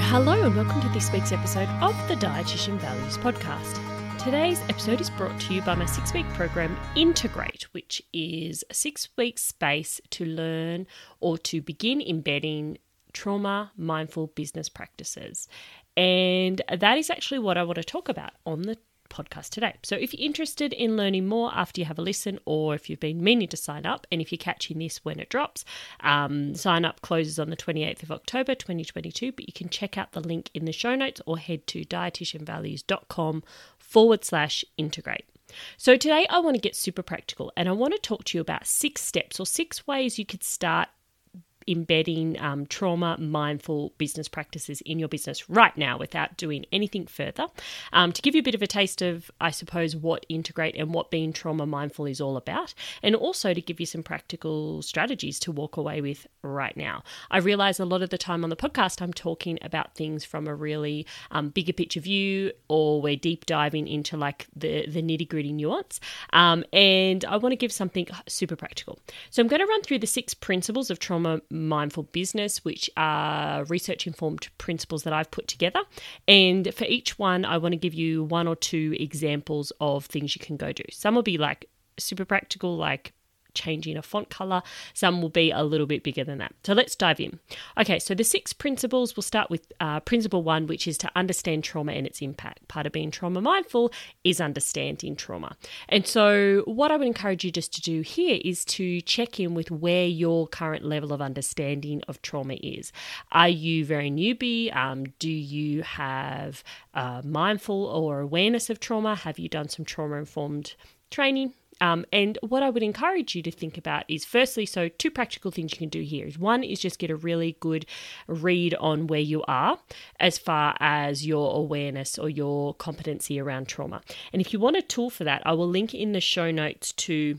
Hello, and welcome to this week's episode of the Dietitian Values Podcast. Today's episode is brought to you by my six week program, Integrate, which is a six week space to learn or to begin embedding trauma mindful business practices. And that is actually what I want to talk about on the podcast today. So if you're interested in learning more after you have a listen, or if you've been meaning to sign up, and if you're catching this when it drops, um, sign up closes on the 28th of October 2022. But you can check out the link in the show notes or head to dietitianvalues.com forward slash integrate. So, today I want to get super practical and I want to talk to you about six steps or six ways you could start embedding um, trauma mindful business practices in your business right now without doing anything further. Um, to give you a bit of a taste of, I suppose, what integrate and what being trauma mindful is all about, and also to give you some practical strategies to walk away with right now. I realize a lot of the time on the podcast, I'm talking about things from a really um, bigger picture view, or we're deep diving into like the, the nitty gritty nuance. Um, and I want to give something super practical. So I'm going to run through the six principles of trauma mindful business, which are research informed principles that I've put together. And for each one, I want to give you one or two examples of things you can go do. Some will be like super practical, like changing a font color. Some will be a little bit bigger than that. So let's dive in. Okay, so the six principles, we'll start with uh, principle one, which is to understand trauma and its impact. Part of being trauma mindful is understanding trauma. And so, what I would encourage you just to do here is to check in with where your current level of understanding of trauma is. Are you very newbie? Um, do you have uh, mindful or awareness of trauma? Have you done some trauma informed training? Um, and what I would encourage you to think about is firstly, so two practical things you can do here is one is just get a really good read on where you are as far as your awareness or your competency around trauma. And if you want a tool for that, I will link in the show notes to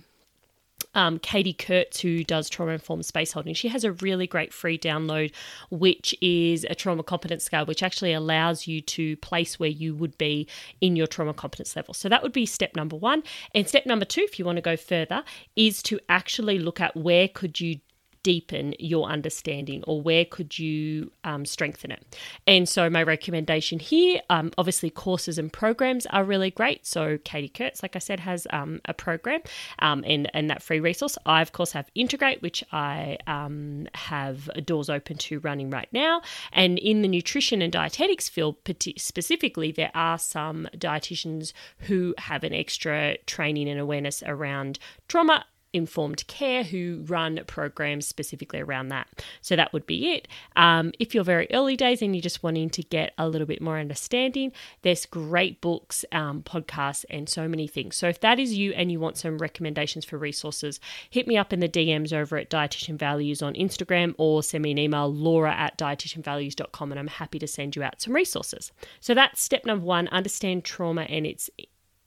um, Katie Kurtz, who does trauma informed space holding, she has a really great free download, which is a trauma competence scale, which actually allows you to place where you would be in your trauma competence level. So that would be step number one. And step number two, if you want to go further, is to actually look at where could you deepen your understanding or where could you um, strengthen it? And so my recommendation here um, obviously courses and programs are really great. So katie kurtz like i said has um, a program um, and, and that free resource. I of course have integrate which i um, have doors open to running right now. And in the nutrition and dietetics field specifically there are some dietitians who have an extra training and awareness around trauma informed care who run programs specifically around that. So that would be it. Um, if you're very early days and you're just wanting to get a little bit more understanding, there's great books, um, podcasts, and so many things. So if that is you and you want some recommendations for resources, hit me up in the DMs over at Dietitian Values on Instagram or send me an email, laura at dietitianvalues.com, and I'm happy to send you out some resources. So that's step number one understand trauma and its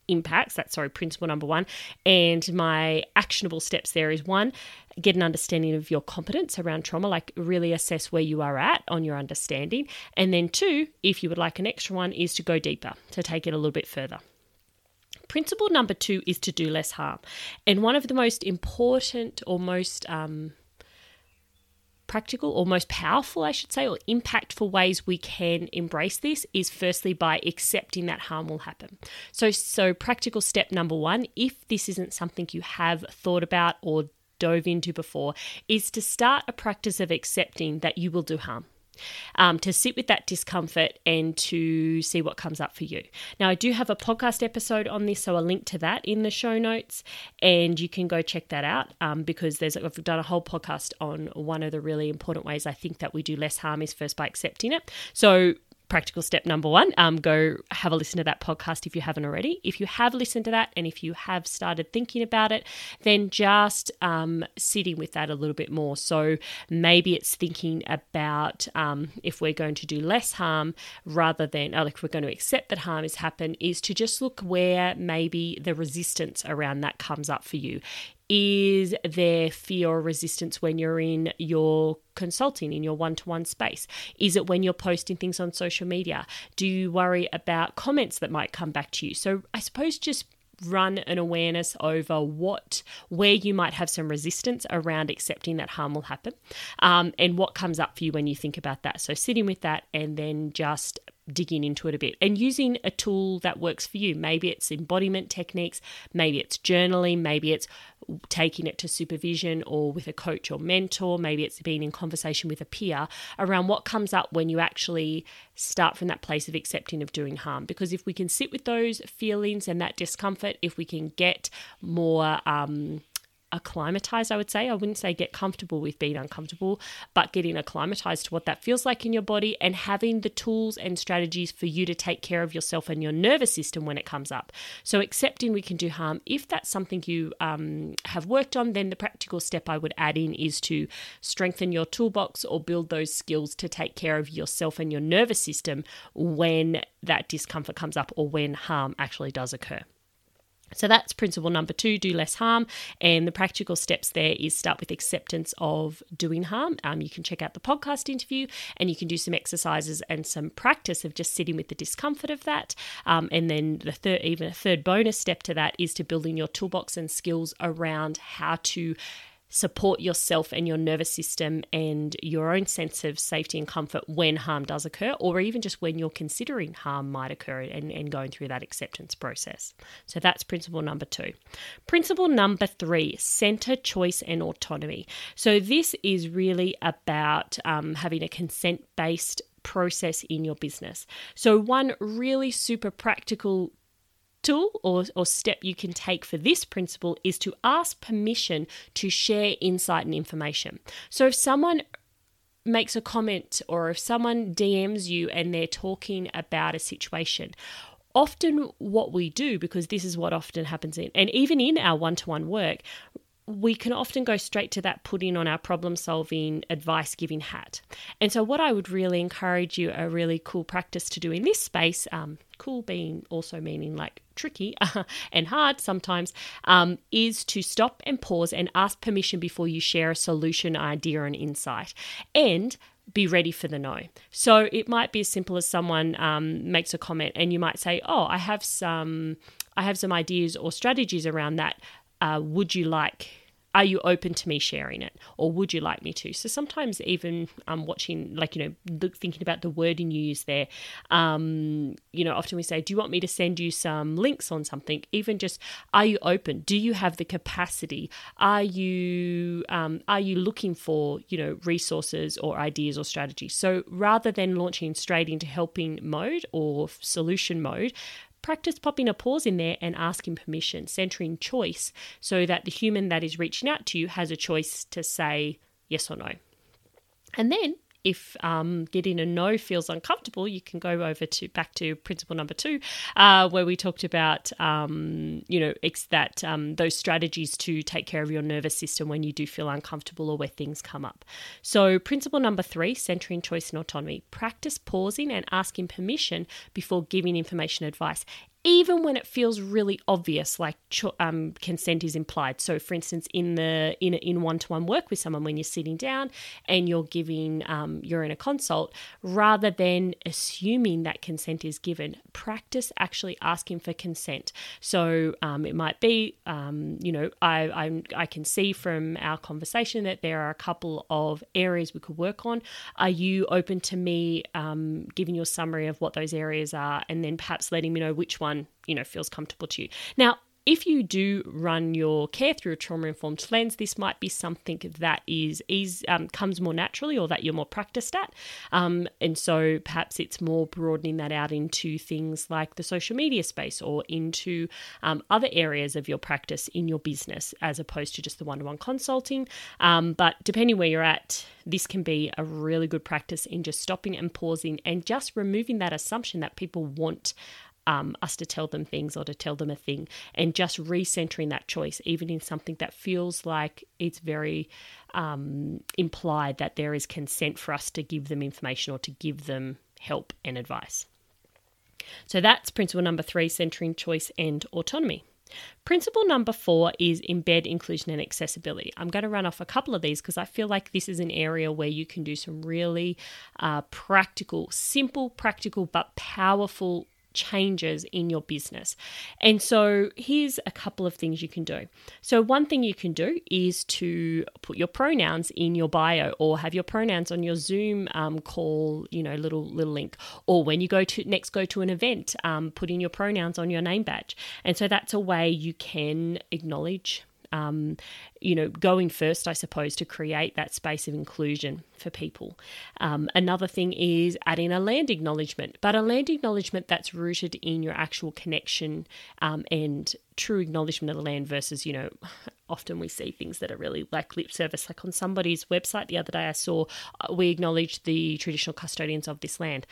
impacts. That's sorry, principle number one. And my actionable steps there is one, get an understanding of your competence around trauma, like really assess where you are at on your understanding. And then two, if you would like an extra one, is to go deeper, to take it a little bit further. Principle number two is to do less harm. And one of the most important or most um, practical or most powerful, I should say, or impactful ways we can embrace this is firstly by accepting that harm will happen. So, so practical step number one, if this isn't something you have thought about or dove into before, is to start a practice of accepting that you will do harm um, to sit with that discomfort and to see what comes up for you. Now, I do have a podcast episode on this, so I'll link to that in the show notes, and you can go check that out um, because there's I've done a whole podcast on one of the really important ways I think that we do less harm is first by accepting it. So practical step number one. Um, go have a listen to that podcast if you haven't already. If you have listened to that and if you have started thinking about it, then just um, sitting with that a little bit more. So maybe it's thinking about um, if we're going to do less harm rather than, like, if we're going to accept that harm has happened, is to just look where maybe the resistance around that comes up for you. Is there fear or resistance when you're in your consulting, in your one to one space? Is it when you're posting things on social media? Do you worry about comments that might come back to you? So I suppose just run an awareness over what where you might have some resistance around accepting that harm will happen um, and what comes up for you when you think about that so sitting with that and then just digging into it a bit and using a tool that works for you. Maybe it's embodiment techniques, maybe it's journaling, maybe it's taking it to supervision or with a coach or mentor, maybe it's being in conversation with a peer around what comes up when you actually start from that place of accepting of doing harm. Because if we can sit with those feelings and that discomfort, if we can get more um, acclimatized, I would say. I wouldn't say get comfortable with being uncomfortable, but getting acclimatized to what that feels like in your body and having the tools and strategies for you to take care of yourself and your nervous system when it comes up. So, accepting we can do harm. If that's something you um, have worked on, then the practical step I would add in is to strengthen your toolbox or build those skills to take care of yourself and your nervous system when that discomfort comes up or when harm actually does occur. So that's principle number two do less harm. And the practical steps there is start with acceptance of doing harm. Um, you can check out the podcast interview and you can do some exercises and some practice of just sitting with the discomfort of that. Um, and then the third, even a third bonus step to that is to building your toolbox and skills around how to support yourself and your nervous system and your own sense of safety and comfort when harm does occur, or even just when you're considering harm might occur and, and going through that acceptance process. So that's principle number two. Principle number three center choice and autonomy. So this is really about um, having a consent based process in your business. So, one really super practical tool or, or step you can take for this principle is to ask permission to share insight and information. So if someone makes a comment or if someone DMs you and they're talking about a situation, often what we do, because this is what often happens in, and even in our one to one work, we can often go straight to that putting on our problem solving advice giving hat. And so, what I would really encourage you, a really cool practice to do in this space, um, cool being also meaning like tricky and hard sometimes, um, is to stop and pause and ask permission before you share a solution, idea, and insight. And be ready for the no. So it might be as simple as someone um, makes a comment, and you might say, "Oh, I have some, I have some ideas or strategies around that uh, would you like are you open to me sharing it? Or would you like me to? So sometimes even um, watching like you know thinking about the wording you use there. Um, you know often we say do you want me to send you some links on something? Even just are you open? Do you have the capacity? Are you um, are you looking for you know resources or ideas or strategies? So rather than launching straight into helping mode or solution mode practice popping a pause in there and asking permission, centering choice so that the human that is reaching out to you has a choice to say yes or no. And then if um, getting a no feels uncomfortable, you can go over to back to principle number two, uh, where we talked about um, you know that um, those strategies to take care of your nervous system when you do feel uncomfortable or where things come up. So principle number three, centering choice and autonomy. Practice pausing and asking permission before giving information advice even when it feels really obvious, like um, consent is implied. So, for instance, in the in in one to one work with someone, when you're sitting down and you're giving um, you're in a consult, rather than assuming that consent is given, practice actually asking for consent. So um, it might be, um, you know, I, I I can see from our conversation that there are a couple of areas we could work on. Are you open to me um, giving you a summary of what those areas are, and then perhaps letting me know which one one, you know, feels comfortable to you. Now, if you do run your care through a trauma informed lens, this might be something that is, is um, comes more naturally or that you're more practiced at. Um, and so perhaps it's more broadening that out into things like the social media space or into um, other areas of your practice in your business as opposed to just the one to one consulting. Um, but depending where you're at, this can be a really good practice in just stopping and pausing and just removing that assumption that people want um, us to tell them things or to tell them a thing, and just recentering that choice, even in something that feels like it's very um, implied that there is consent for us to give them information or to give them help and advice. So that's principle number three centering choice and autonomy. Principle number four is embed inclusion and accessibility. I'm going to run off a couple of these because I feel like this is an area where you can do some really uh, practical, simple, practical, but powerful changes in your business. And so here's a couple of things you can do. So one thing you can do is to put your pronouns in your bio or have your pronouns on your Zoom um, call, you know, little little link. Or when you go to next go to an event, um, put in your pronouns on your name badge. And so that's a way you can acknowledge um, you know, going first, I suppose, to create that space of inclusion for people. Um, another thing is adding a land acknowledgement, but a land acknowledgement that's rooted in your actual connection um, and true acknowledgement of the land versus, you know, often we see things that are really like lip service. Like on somebody's website the other day, I saw uh, we acknowledge the traditional custodians of this land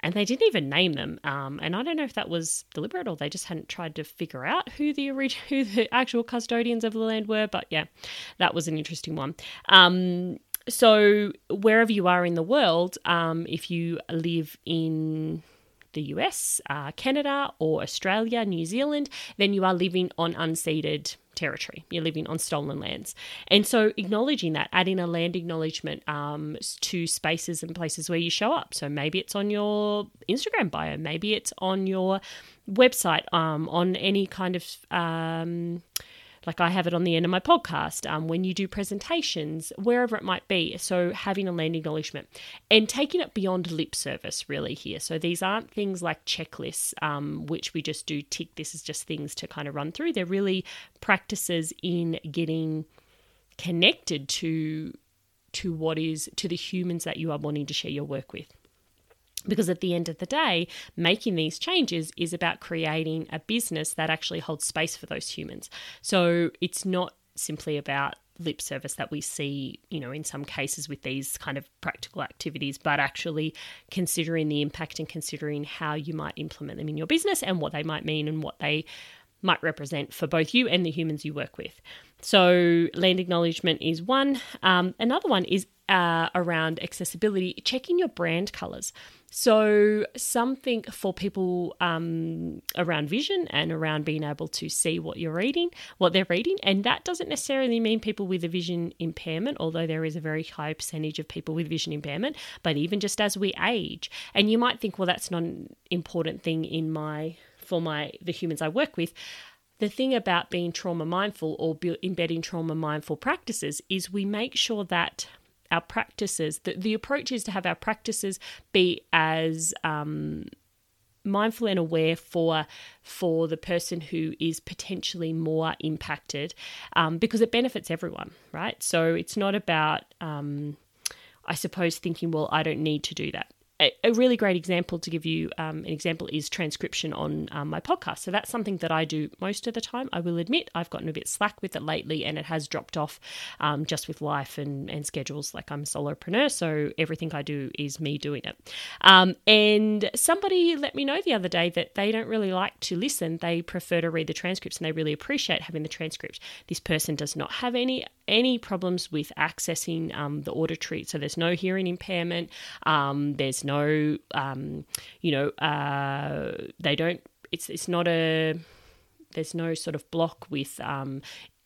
and they didn't even name them. Um, and I don't know if that was deliberate or they just hadn't tried to figure out who the orig- who the actual custodians of the land were. But yeah, that was an interesting one. Um, so wherever you are in the world, um, if you live in the US, uh, Canada, or Australia, New Zealand, then you are living on unceded territory. You're living on stolen lands. And so acknowledging that, adding a land acknowledgement um, to spaces and places where you show up. So maybe it's on your Instagram bio, maybe it's on your website, um, on any kind of. Um, like I have it on the end of my podcast, um, when you do presentations, wherever it might be. So having a land acknowledgement and taking it beyond lip service, really, here. So these aren't things like checklists, um, which we just do tick. This is just things to kind of run through. They're really practices in getting connected to to what is to the humans that you are wanting to share your work with because at the end of the day, making these changes is about creating a business that actually holds space for those humans. So it's not simply about lip service that we see, you know, in some cases with these kind of practical activities, but actually considering the impact and considering how you might implement them in your business and what they might mean and what they might represent for both you and the humans you work with. So, land acknowledgement is one. Um, another one is uh, around accessibility, checking your brand colors. So, something for people um, around vision and around being able to see what you're reading, what they're reading. And that doesn't necessarily mean people with a vision impairment, although there is a very high percentage of people with vision impairment, but even just as we age. And you might think, well, that's not an important thing in my for my the humans I work with the thing about being trauma mindful or embedding trauma mindful practices is we make sure that our practices, the, the approach is to have our practices be as um, mindful and aware for for the person who is potentially more impacted um, because it benefits everyone right? So it's not about um, i suppose thinking well i don't need to do that a, really great example to give you um, an example is transcription on um, my podcast. So that's something that I do most of the time. I will admit I've gotten a bit slack with it lately and it has dropped off um, just with life and, and schedules. Like I'm a solopreneur, so everything I do is me doing it. Um, and somebody let me know the other day that they don't really like to listen. They prefer to read the transcripts and they really appreciate having the transcript. This person does not have any any problems with accessing um, the auditory. So there's no hearing impairment. Um, there's no, um, you know, uh, they don't. It's it's not a. There's no sort of block with um,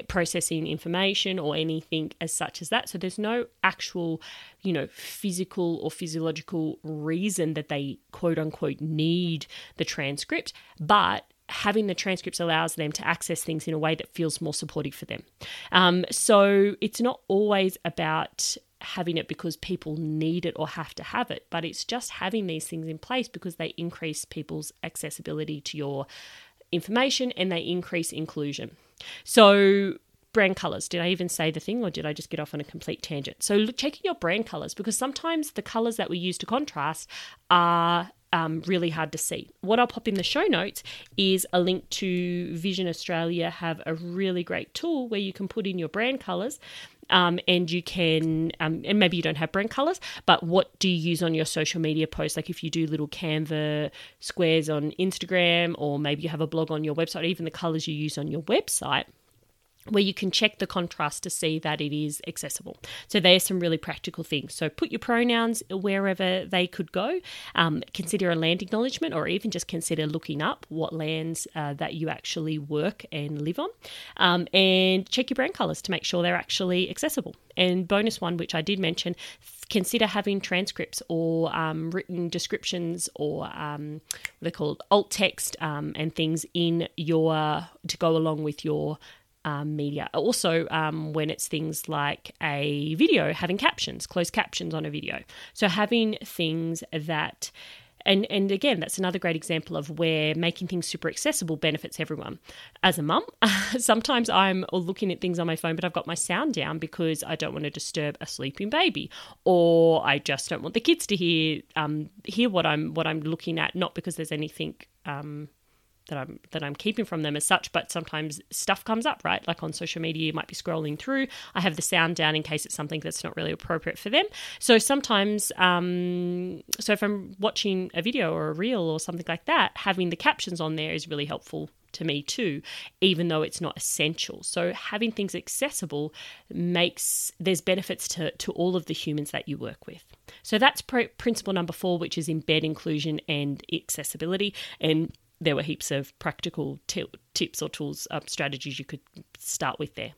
processing information or anything as such as that. So there's no actual, you know, physical or physiological reason that they quote unquote need the transcript, but having the transcripts allows them to access things in a way that feels more supportive for them. Um, so it's not always about having it because people need it or have to have it, but it's just having these things in place because they increase people's accessibility to your information and they increase inclusion. So, brand colors. Did I even say the thing or did I just get off on a complete tangent? So, checking your brand colors because sometimes the colors that we use to contrast are um, really hard to see. What I'll pop in the show notes is a link to Vision Australia have a really great tool where you can put in your brand colors um, and you can, um, and maybe you don't have brand colors, but what do you use on your social media posts? Like if you do little Canva squares on Instagram, or maybe you have a blog on your website, even the colors you use on your website where you can check the contrast to see that it is accessible. So there's some really practical things. So put your pronouns wherever they could go. Um, consider a land acknowledgement, or even just consider looking up what lands uh, that you actually work and live on, um, and check your brand colours to make sure they're actually accessible. And bonus one, which I did mention, consider having transcripts or um, written descriptions or um, what they're called alt text um, and things in your to go along with your um, media. Also, um, when it's things like a video, having captions, closed captions on a video. So having things that and and again that's another great example of where making things super accessible benefits everyone as a mum sometimes i'm looking at things on my phone but i've got my sound down because i don't want to disturb a sleeping baby or i just don't want the kids to hear um, hear what i'm what i'm looking at not because there's anything um, that I'm that I'm keeping from them as such, but sometimes stuff comes up, right? Like on social media, you might be scrolling through. I have the sound down in case it's something that's not really appropriate for them. So sometimes, um, so if I'm watching a video or a reel or something like that, having the captions on there is really helpful to me too, even though it's not essential. So having things accessible makes there's benefits to to all of the humans that you work with. So that's pr- principle number four, which is embed inclusion and accessibility and there were heaps of practical t- tips or tools, uh, strategies you could start with there.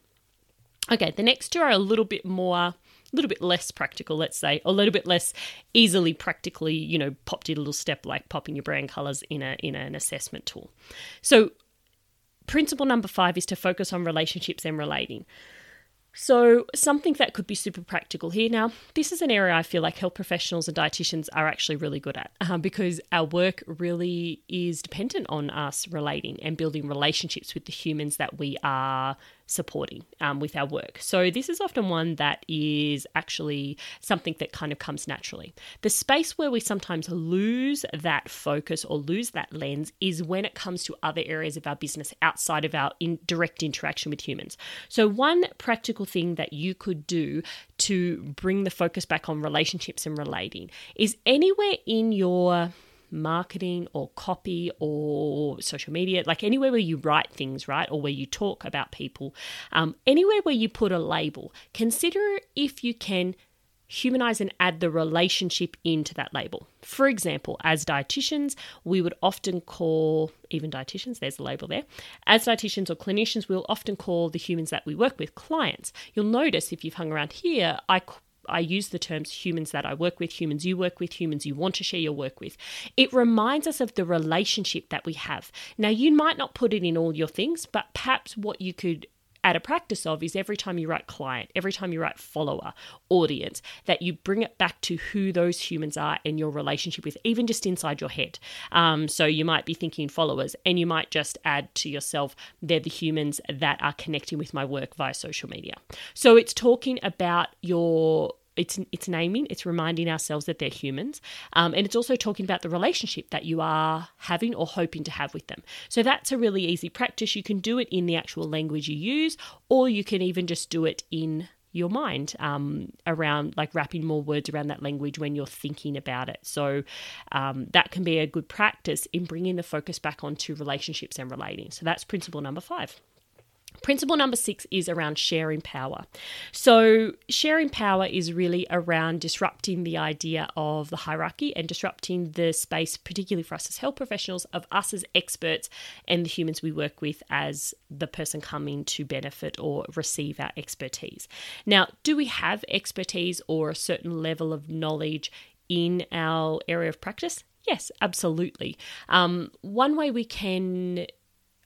Okay, the next two are a little bit more, a little bit less practical, let's say, a little bit less easily practically, you know, popped in a little step like popping your brand colors in a in an assessment tool. So, principle number five is to focus on relationships and relating. So, something that could be super practical here. Now, this is an area I feel like health professionals and dietitians are actually really good at uh, because our work really is dependent on us relating and building relationships with the humans that we are supporting um, with our work. So, this is often one that is actually something that kind of comes naturally. The space where we sometimes lose that focus or lose that lens is when it comes to other areas of our business outside of our in direct interaction with humans. So, one practical thing that you could do to bring the focus back on relationships and relating is anywhere in your marketing or copy or social media, like anywhere where you write things, right, or where you talk about people, um, anywhere where you put a label, consider if you can humanize and add the relationship into that label. For example, as dietitians, we would often call, even dietitians, there's a label there, as dietitians or clinicians, we'll often call the humans that we work with clients. You'll notice if you've hung around here, I I use the terms humans that I work with, humans you work with, humans you want to share your work with. It reminds us of the relationship that we have. Now, you might not put it in all your things, but perhaps what you could add a practice of is every time you write client, every time you write follower, audience, that you bring it back to who those humans are and your relationship with, even just inside your head. Um, so you might be thinking followers, and you might just add to yourself, they're the humans that are connecting with my work via social media. So it's talking about your it's it's naming, it's reminding ourselves that they're humans, um, and it's also talking about the relationship that you are having or hoping to have with them. So that's a really easy practice. You can do it in the actual language you use, or you can even just do it in your mind um, around like wrapping more words around that language when you're thinking about it. So um, that can be a good practice in bringing the focus back onto relationships and relating. So that's principle number five. Principle number six is around sharing power. So, sharing power is really around disrupting the idea of the hierarchy and disrupting the space, particularly for us as health professionals, of us as experts and the humans we work with as the person coming to benefit or receive our expertise. Now, do we have expertise or a certain level of knowledge in our area of practice? Yes, absolutely. Um, one way we can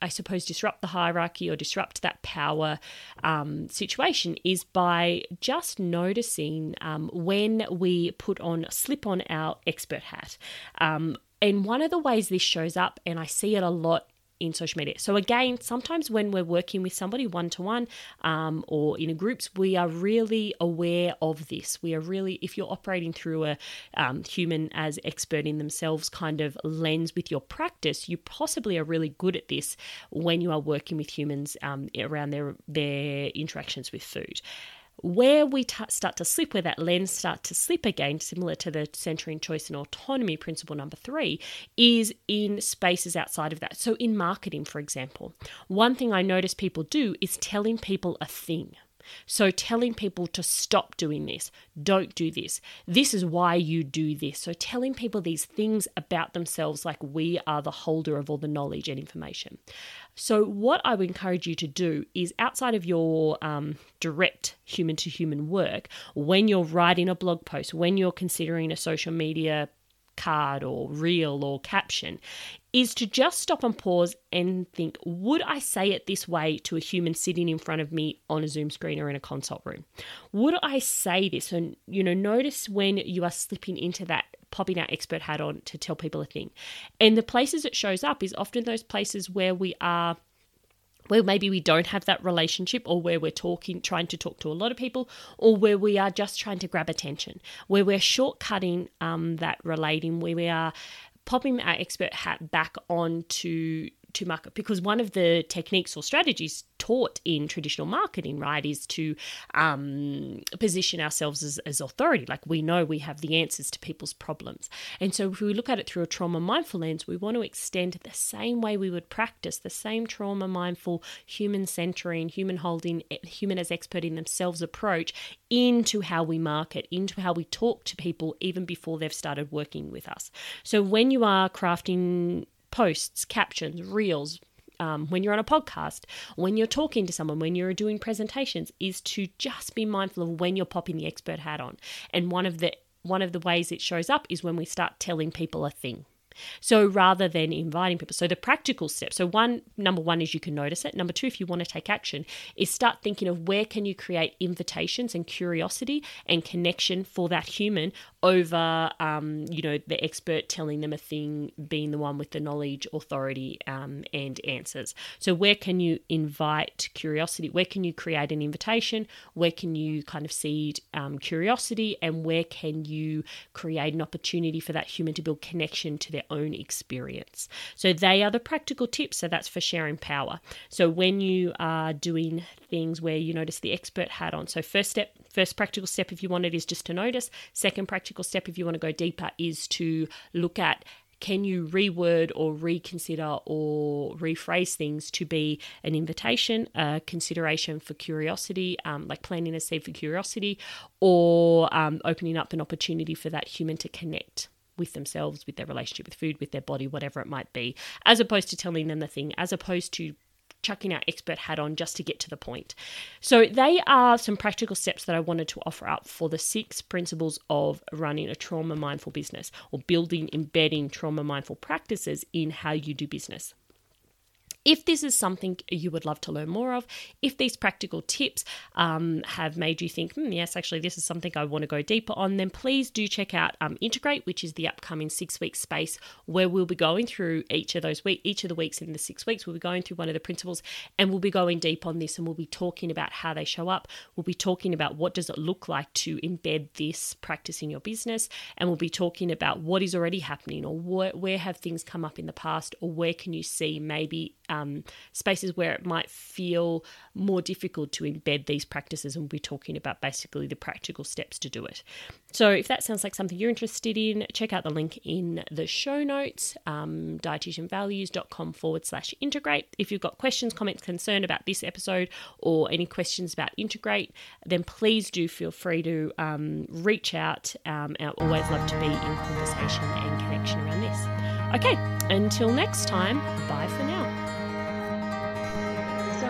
I suppose, disrupt the hierarchy or disrupt that power um, situation is by just noticing um, when we put on, slip on our expert hat. Um, and one of the ways this shows up, and I see it a lot in social media. So again, sometimes when we're working with somebody one to one or in groups, we are really aware of this. We are really, if you're operating through a um, human as expert in themselves kind of lens with your practice, you possibly are really good at this when you are working with humans um, around their their interactions with food. Where we t- start to slip, where that lens start to slip again, similar to the centering choice and autonomy principle number three, is in spaces outside of that. So, in marketing, for example, one thing I notice people do is telling people a thing. So, telling people to stop doing this, don't do this, this is why you do this. So, telling people these things about themselves like we are the holder of all the knowledge and information. So, what I would encourage you to do is outside of your um, direct human to human work, when you're writing a blog post, when you're considering a social media card or reel or caption is to just stop and pause and think would I say it this way to a human sitting in front of me on a Zoom screen or in a consult room? Would I say this? And, you know, notice when you are slipping into that popping our expert hat on to tell people a thing. And the places it shows up is often those places where we are where maybe we don't have that relationship or where we're talking trying to talk to a lot of people or where we are just trying to grab attention where we're shortcutting um, that relating where we are popping our expert hat back on to to market because one of the techniques or strategies taught in traditional marketing, right, is to um, position ourselves as, as authority. Like we know we have the answers to people's problems. And so if we look at it through a trauma mindful lens, we want to extend the same way we would practice the same trauma mindful, human centering, human holding, human as expert in themselves approach into how we market, into how we talk to people even before they've started working with us. So when you are crafting posts, captions, reels, um, when you're on a podcast, when you're talking to someone, when you're doing presentations, is to just be mindful of when you're popping the expert hat on. And one of the one of the ways it shows up is when we start telling people a thing. So rather than inviting people, so the practical step. So one, number one is you can notice it. Number two, if you want to take action, is start thinking of where can you create invitations and curiosity and connection for that human over, um, you know, the expert telling them a thing, being the one with the knowledge, authority, um, and answers. So where can you invite curiosity? Where can you create an invitation? Where can you kind of seed um, curiosity? And where can you create an opportunity for that human to build connection to their own experience. So they are the practical tips. So that's for sharing power. So when you are doing things where you notice the expert hat on, so first step, first practical step if you want it is just to notice. Second practical step if you want to go deeper is to look at can you reword or reconsider or rephrase things to be an invitation, a consideration for curiosity, um, like planting a seed for curiosity, or um, opening up an opportunity for that human to connect with themselves, with their relationship with food, with their body, whatever it might be, as opposed to telling them the thing, as opposed to chucking our expert hat on just to get to the point. So, they are some practical steps that I wanted to offer up for the six principles of running a trauma mindful business or building, embedding trauma mindful practices in how you do business. If this is something you would love to learn more of, if these practical tips um, have made you think, hmm, yes, actually, this is something I want to go deeper on, then please do check out um, Integrate, which is the upcoming six week space where we'll be going through each of those week, each of the weeks in the six weeks. We'll be going through one of the principles and we'll be going deep on this and we'll be talking about how they show up. We'll be talking about what does it look like to embed this practice in your business, and we'll be talking about what is already happening or where, where have things come up in the past or where can you see maybe um, spaces where it might feel more difficult to embed these practices. And we'll be talking about basically the practical steps to do it. So, if that sounds like something you're interested in, check out the link in the show notes, um, dietitianvalues.com forward slash integrate. If you've got questions, comments, concern about this episode, or any questions about integrate, then please do feel free to um, reach out. Um, I always love to be in conversation and connection around this. Okay, until next time, bye for now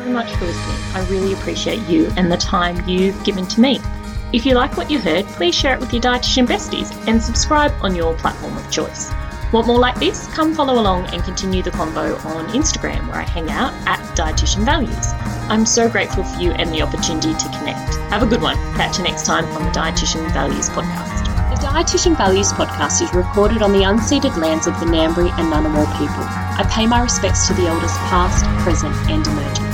so much for listening. I really appreciate you and the time you've given to me. If you like what you heard, please share it with your dietitian besties and subscribe on your platform of choice. Want more like this? Come follow along and continue the convo on Instagram where I hang out at Dietitian Values. I'm so grateful for you and the opportunity to connect. Have a good one. Catch you next time on the Dietitian Values podcast. The Dietitian Values podcast is recorded on the unceded lands of the Ngambri and Ngunnawal people. I pay my respects to the elders past, present, and emerging.